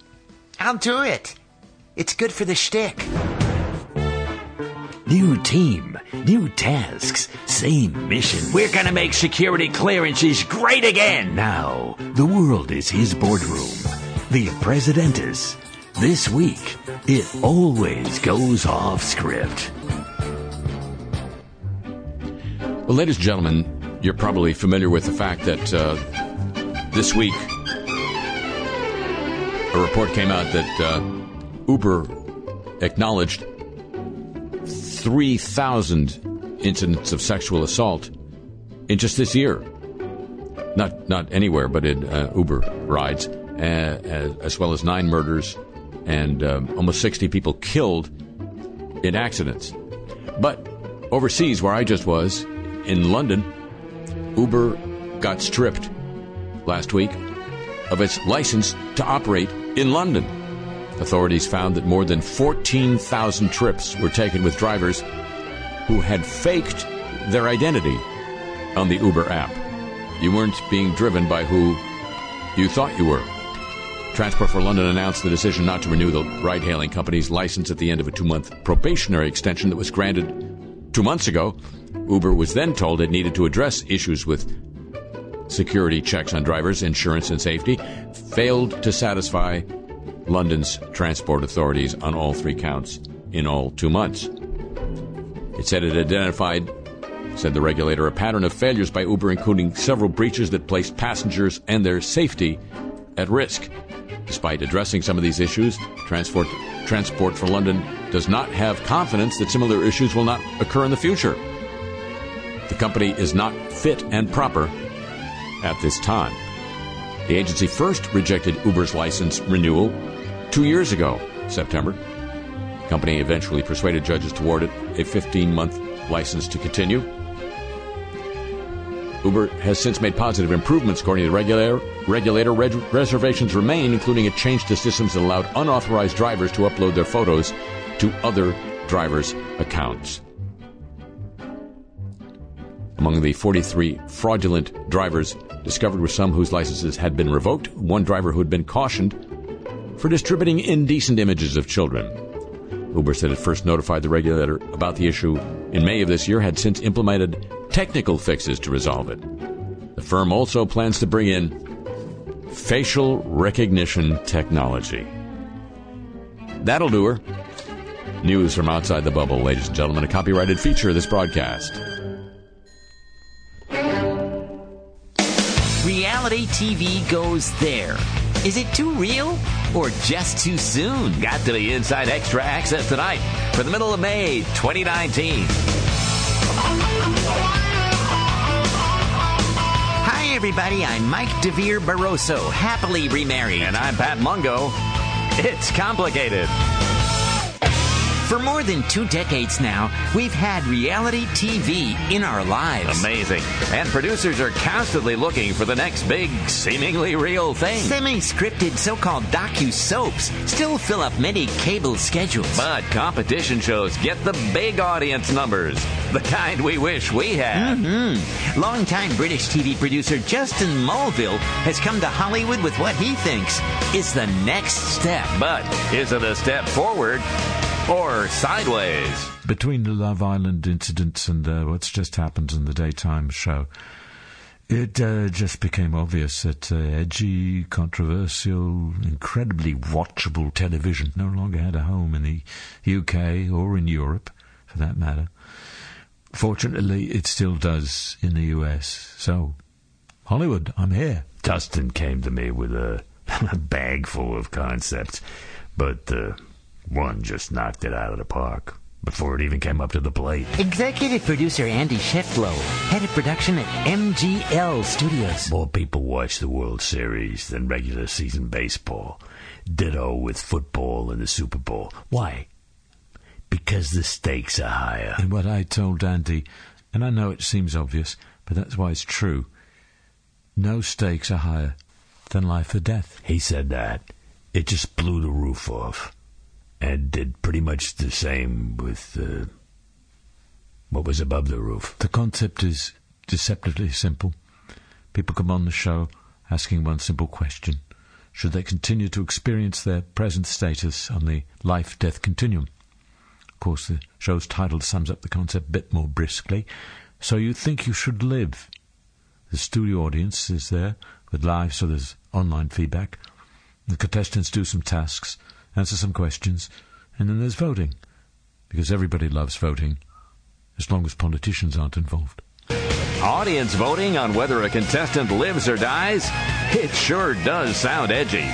I'll do it. It's good for the shtick. New team, new tasks, same mission. We're gonna make security clearances great again. Now, the world is his boardroom. The Presidentes. This week, it always goes off script. Well, ladies and gentlemen, you're probably familiar with the fact that uh, this week a report came out that uh, Uber acknowledged 3,000 incidents of sexual assault in just this year. Not not anywhere, but in uh, Uber rides, uh, as well as nine murders and um, almost 60 people killed in accidents. But overseas, where I just was, in London, Uber got stripped last week of its license to operate in London. Authorities found that more than 14,000 trips were taken with drivers who had faked their identity on the Uber app. You weren't being driven by who you thought you were. Transport for London announced the decision not to renew the ride hailing company's license at the end of a two month probationary extension that was granted two months ago. Uber was then told it needed to address issues with security checks on drivers, insurance, and safety, failed to satisfy London's transport authorities on all three counts in all two months. It said it identified, said the regulator, a pattern of failures by Uber, including several breaches that placed passengers and their safety at risk. Despite addressing some of these issues, Transport, Transport for London does not have confidence that similar issues will not occur in the future. The company is not fit and proper at this time. The agency first rejected Uber's license renewal two years ago, September. The company eventually persuaded judges to award it a 15 month license to continue. Uber has since made positive improvements, according to the regulator. Regulator reservations remain, including a change to systems that allowed unauthorized drivers to upload their photos to other drivers' accounts. Among the 43 fraudulent drivers discovered were some whose licenses had been revoked, one driver who had been cautioned for distributing indecent images of children. Uber said it first notified the regulator about the issue in May of this year, had since implemented technical fixes to resolve it. The firm also plans to bring in facial recognition technology. That'll do her. News from outside the bubble, ladies and gentlemen, a copyrighted feature of this broadcast. Reality TV goes there. Is it too real or just too soon? Got to be Inside Extra Access tonight for the middle of May 2019. Hi, everybody. I'm Mike DeVere Barroso, happily remarried. And I'm Pat Mungo. It's complicated. For more than two decades now, we've had reality TV in our lives. Amazing. And producers are constantly looking for the next big, seemingly real thing. Semi scripted so called docu soaps still fill up many cable schedules. But competition shows get the big audience numbers, the kind we wish we had. Mm-hmm. Longtime British TV producer Justin Mulville has come to Hollywood with what he thinks is the next step. But is it a step forward? Or sideways. Between the Love Island incidents and uh, what's just happened in the daytime show, It uh, just became obvious that uh, edgy, controversial, incredibly watchable television no longer had a home in the UK or in Europe, for that matter. Fortunately, it still does in the US. So, Hollywood, I'm here. Dustin came to me with a, a bag full of concepts, but uh, one just knocked it out of the park before it even came up to the plate. Executive producer Andy Sheflow, head of production at MGL Studios. More people watch the World Series than regular season baseball. Ditto with football and the Super Bowl. Why? Because the stakes are higher. And what I told Andy, and I know it seems obvious, but that's why it's true. No stakes are higher than life or death. He said that. It just blew the roof off and did pretty much the same with uh, what was above the roof. The concept is deceptively simple. People come on the show asking one simple question Should they continue to experience their present status on the life death continuum? Of course, the show's title sums up the concept a bit more briskly. So you think you should live. The studio audience is there with live, so there's online feedback. The contestants do some tasks answer some questions, and then there's voting. Because everybody loves voting, as long as politicians aren't involved. Audience voting on whether a contestant lives or dies? It sure does sound edgy.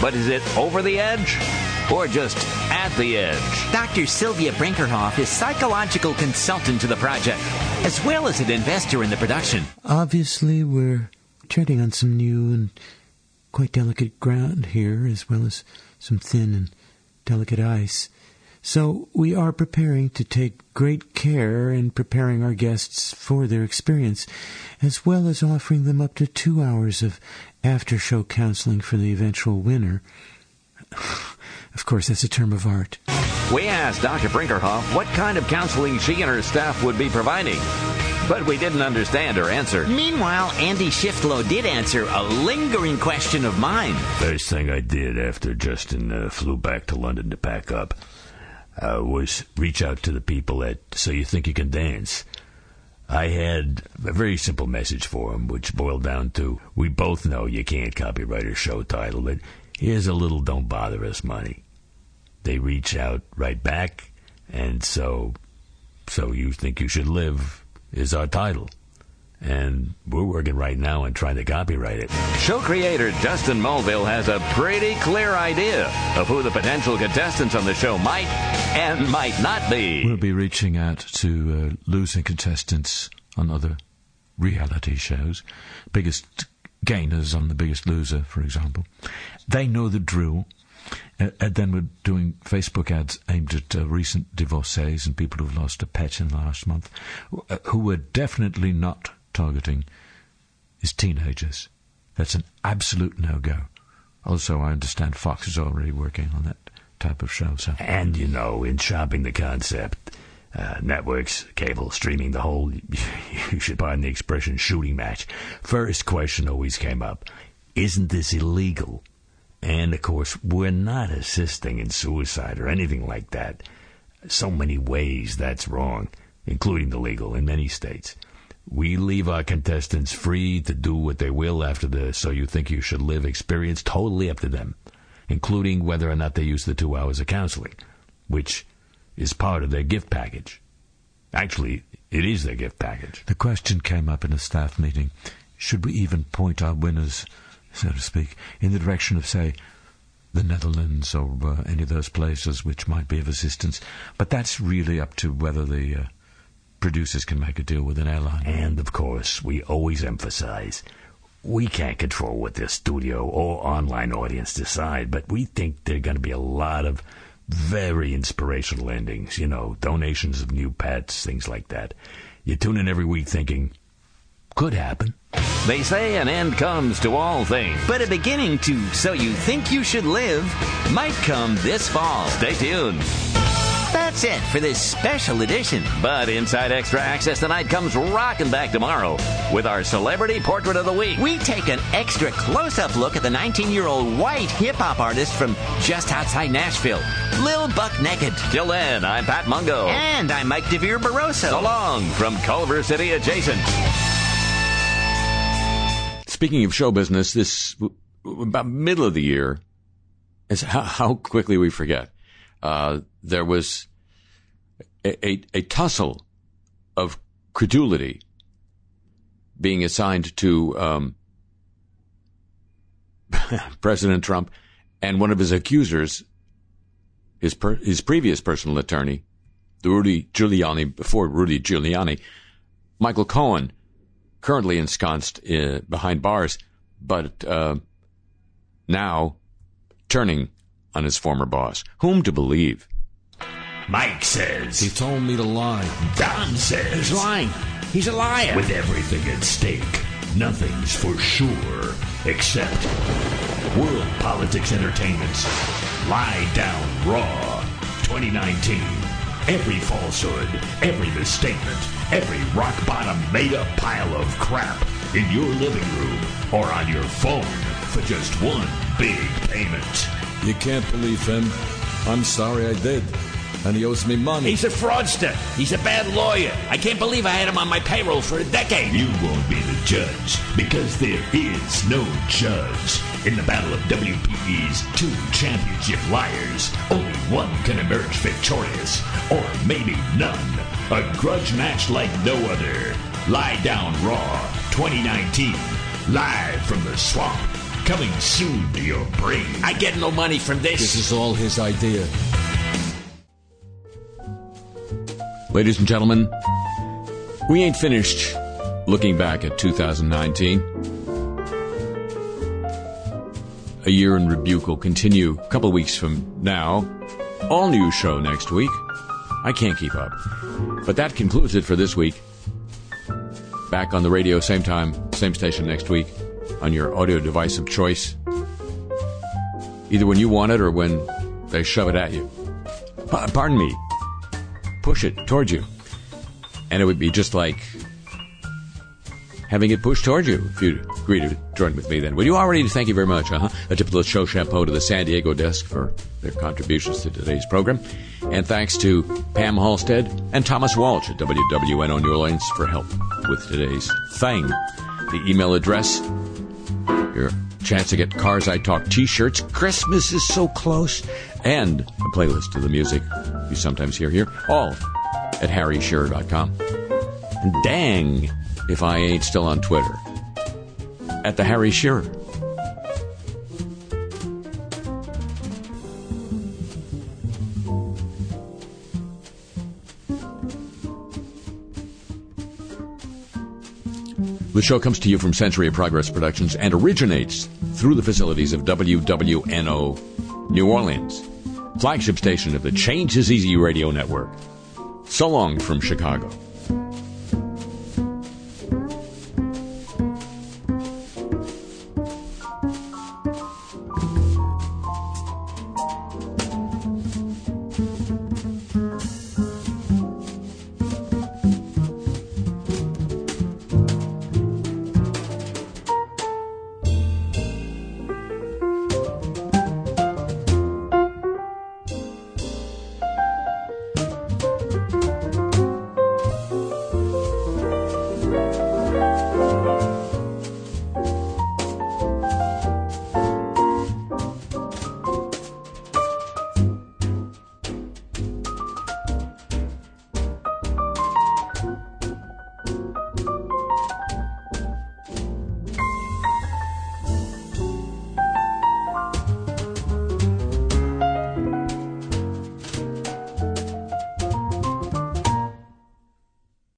But is it over the edge? Or just at the edge? Dr. Sylvia Brinkerhoff is psychological consultant to the project, as well as an investor in the production. Obviously, we're treading on some new and quite delicate ground here, as well as some thin and delicate ice. So we are preparing to take great care in preparing our guests for their experience, as well as offering them up to two hours of after show counseling for the eventual winner. of course, that's a term of art. We asked Dr. Brinkerhoff what kind of counseling she and her staff would be providing but we didn't understand her answer. Meanwhile, Andy Shiftlow did answer a lingering question of mine. First thing I did after Justin uh, flew back to London to pack up uh, was reach out to the people at So You Think You Can Dance. I had a very simple message for them, which boiled down to We both know you can't copyright a show title, but here's a little don't bother us money. They reach out right back, and so, so you think you should live is our title. And we're working right now on trying to copyright it. Show creator Justin Mulville has a pretty clear idea of who the potential contestants on the show might and might not be. We'll be reaching out to uh, losing contestants on other reality shows. Biggest gainers on The Biggest Loser, for example. They know the drill. Uh, and then we're doing Facebook ads aimed at uh, recent divorcees and people who've lost a pet in the last month. Uh, who we're definitely not targeting is teenagers. That's an absolute no-go. Also, I understand Fox is already working on that type of show. So. And, you know, in shopping the concept, uh, networks, cable, streaming, the whole, you should pardon the expression, shooting match. First question always came up, isn't this illegal? And of course, we're not assisting in suicide or anything like that. So many ways that's wrong, including the legal in many states. We leave our contestants free to do what they will after the So You Think You Should Live experience, totally up to them, including whether or not they use the two hours of counseling, which is part of their gift package. Actually, it is their gift package. The question came up in a staff meeting should we even point our winners so to speak, in the direction of, say, the Netherlands or uh, any of those places which might be of assistance. But that's really up to whether the uh, producers can make a deal with an airline. And of course, we always emphasize we can't control what the studio or online audience decide, but we think there are going to be a lot of very inspirational endings, you know, donations of new pets, things like that. You tune in every week thinking, could happen. They say an end comes to all things. But a beginning to So You Think You Should Live might come this fall. Stay tuned. That's it for this special edition. But Inside Extra Access tonight comes rocking back tomorrow with our Celebrity Portrait of the Week. We take an extra close up look at the 19 year old white hip hop artist from just outside Nashville, Lil Buck Naked. Till then, I'm Pat Mungo. And I'm Mike DeVere Barroso. So long from Culver City adjacent. Speaking of show business, this about middle of the year is how, how quickly we forget. Uh, there was a, a, a tussle of credulity being assigned to um, President Trump and one of his accusers, his per, his previous personal attorney, the Rudy Giuliani before Rudy Giuliani, Michael Cohen, currently ensconced uh, behind bars, but uh, now turning on his former boss. Whom to believe? Mike says. He told me to lie. Don says. He's lying. He's a liar. With everything at stake, nothing's for sure except World Politics Entertainment's Lie Down Raw 2019. Every falsehood, every misstatement, every rock bottom made up pile of crap in your living room or on your phone for just one big payment. You can't believe him. I'm sorry I did. And he owes me money. He's a fraudster. He's a bad lawyer. I can't believe I had him on my payroll for a decade. You won't be the judge because there is no judge. In the battle of WPE's two championship liars, only one can emerge victorious, or maybe none. A grudge match like no other. Lie Down Raw 2019. Live from the swamp. Coming soon to your brain. I get no money from this. This is all his idea. Ladies and gentlemen, we ain't finished looking back at 2019. A Year in Rebuke will continue a couple weeks from now. All new show next week. I can't keep up. But that concludes it for this week. Back on the radio, same time, same station next week, on your audio device of choice. Either when you want it or when they shove it at you. Pa- pardon me. Push it towards you. And it would be just like having it pushed towards you if you agree to join with me then. Would you already? Thank you very much. Uh-huh. A tip of the show shampoo to the San Diego desk for their contributions to today's program. And thanks to Pam Halstead and Thomas Walsh at WWNO New Orleans for help with today's thing. The email address, your chance to get Karzai Talk t-shirts. Christmas is so close. And a playlist of the music you sometimes hear here. All at harryshearer.com. And dang if I ain't still on Twitter. At the Harry Shearer. The show comes to you from Century of Progress Productions and originates through the facilities of WWNO New Orleans, flagship station of the Change is Easy radio network. So long from Chicago.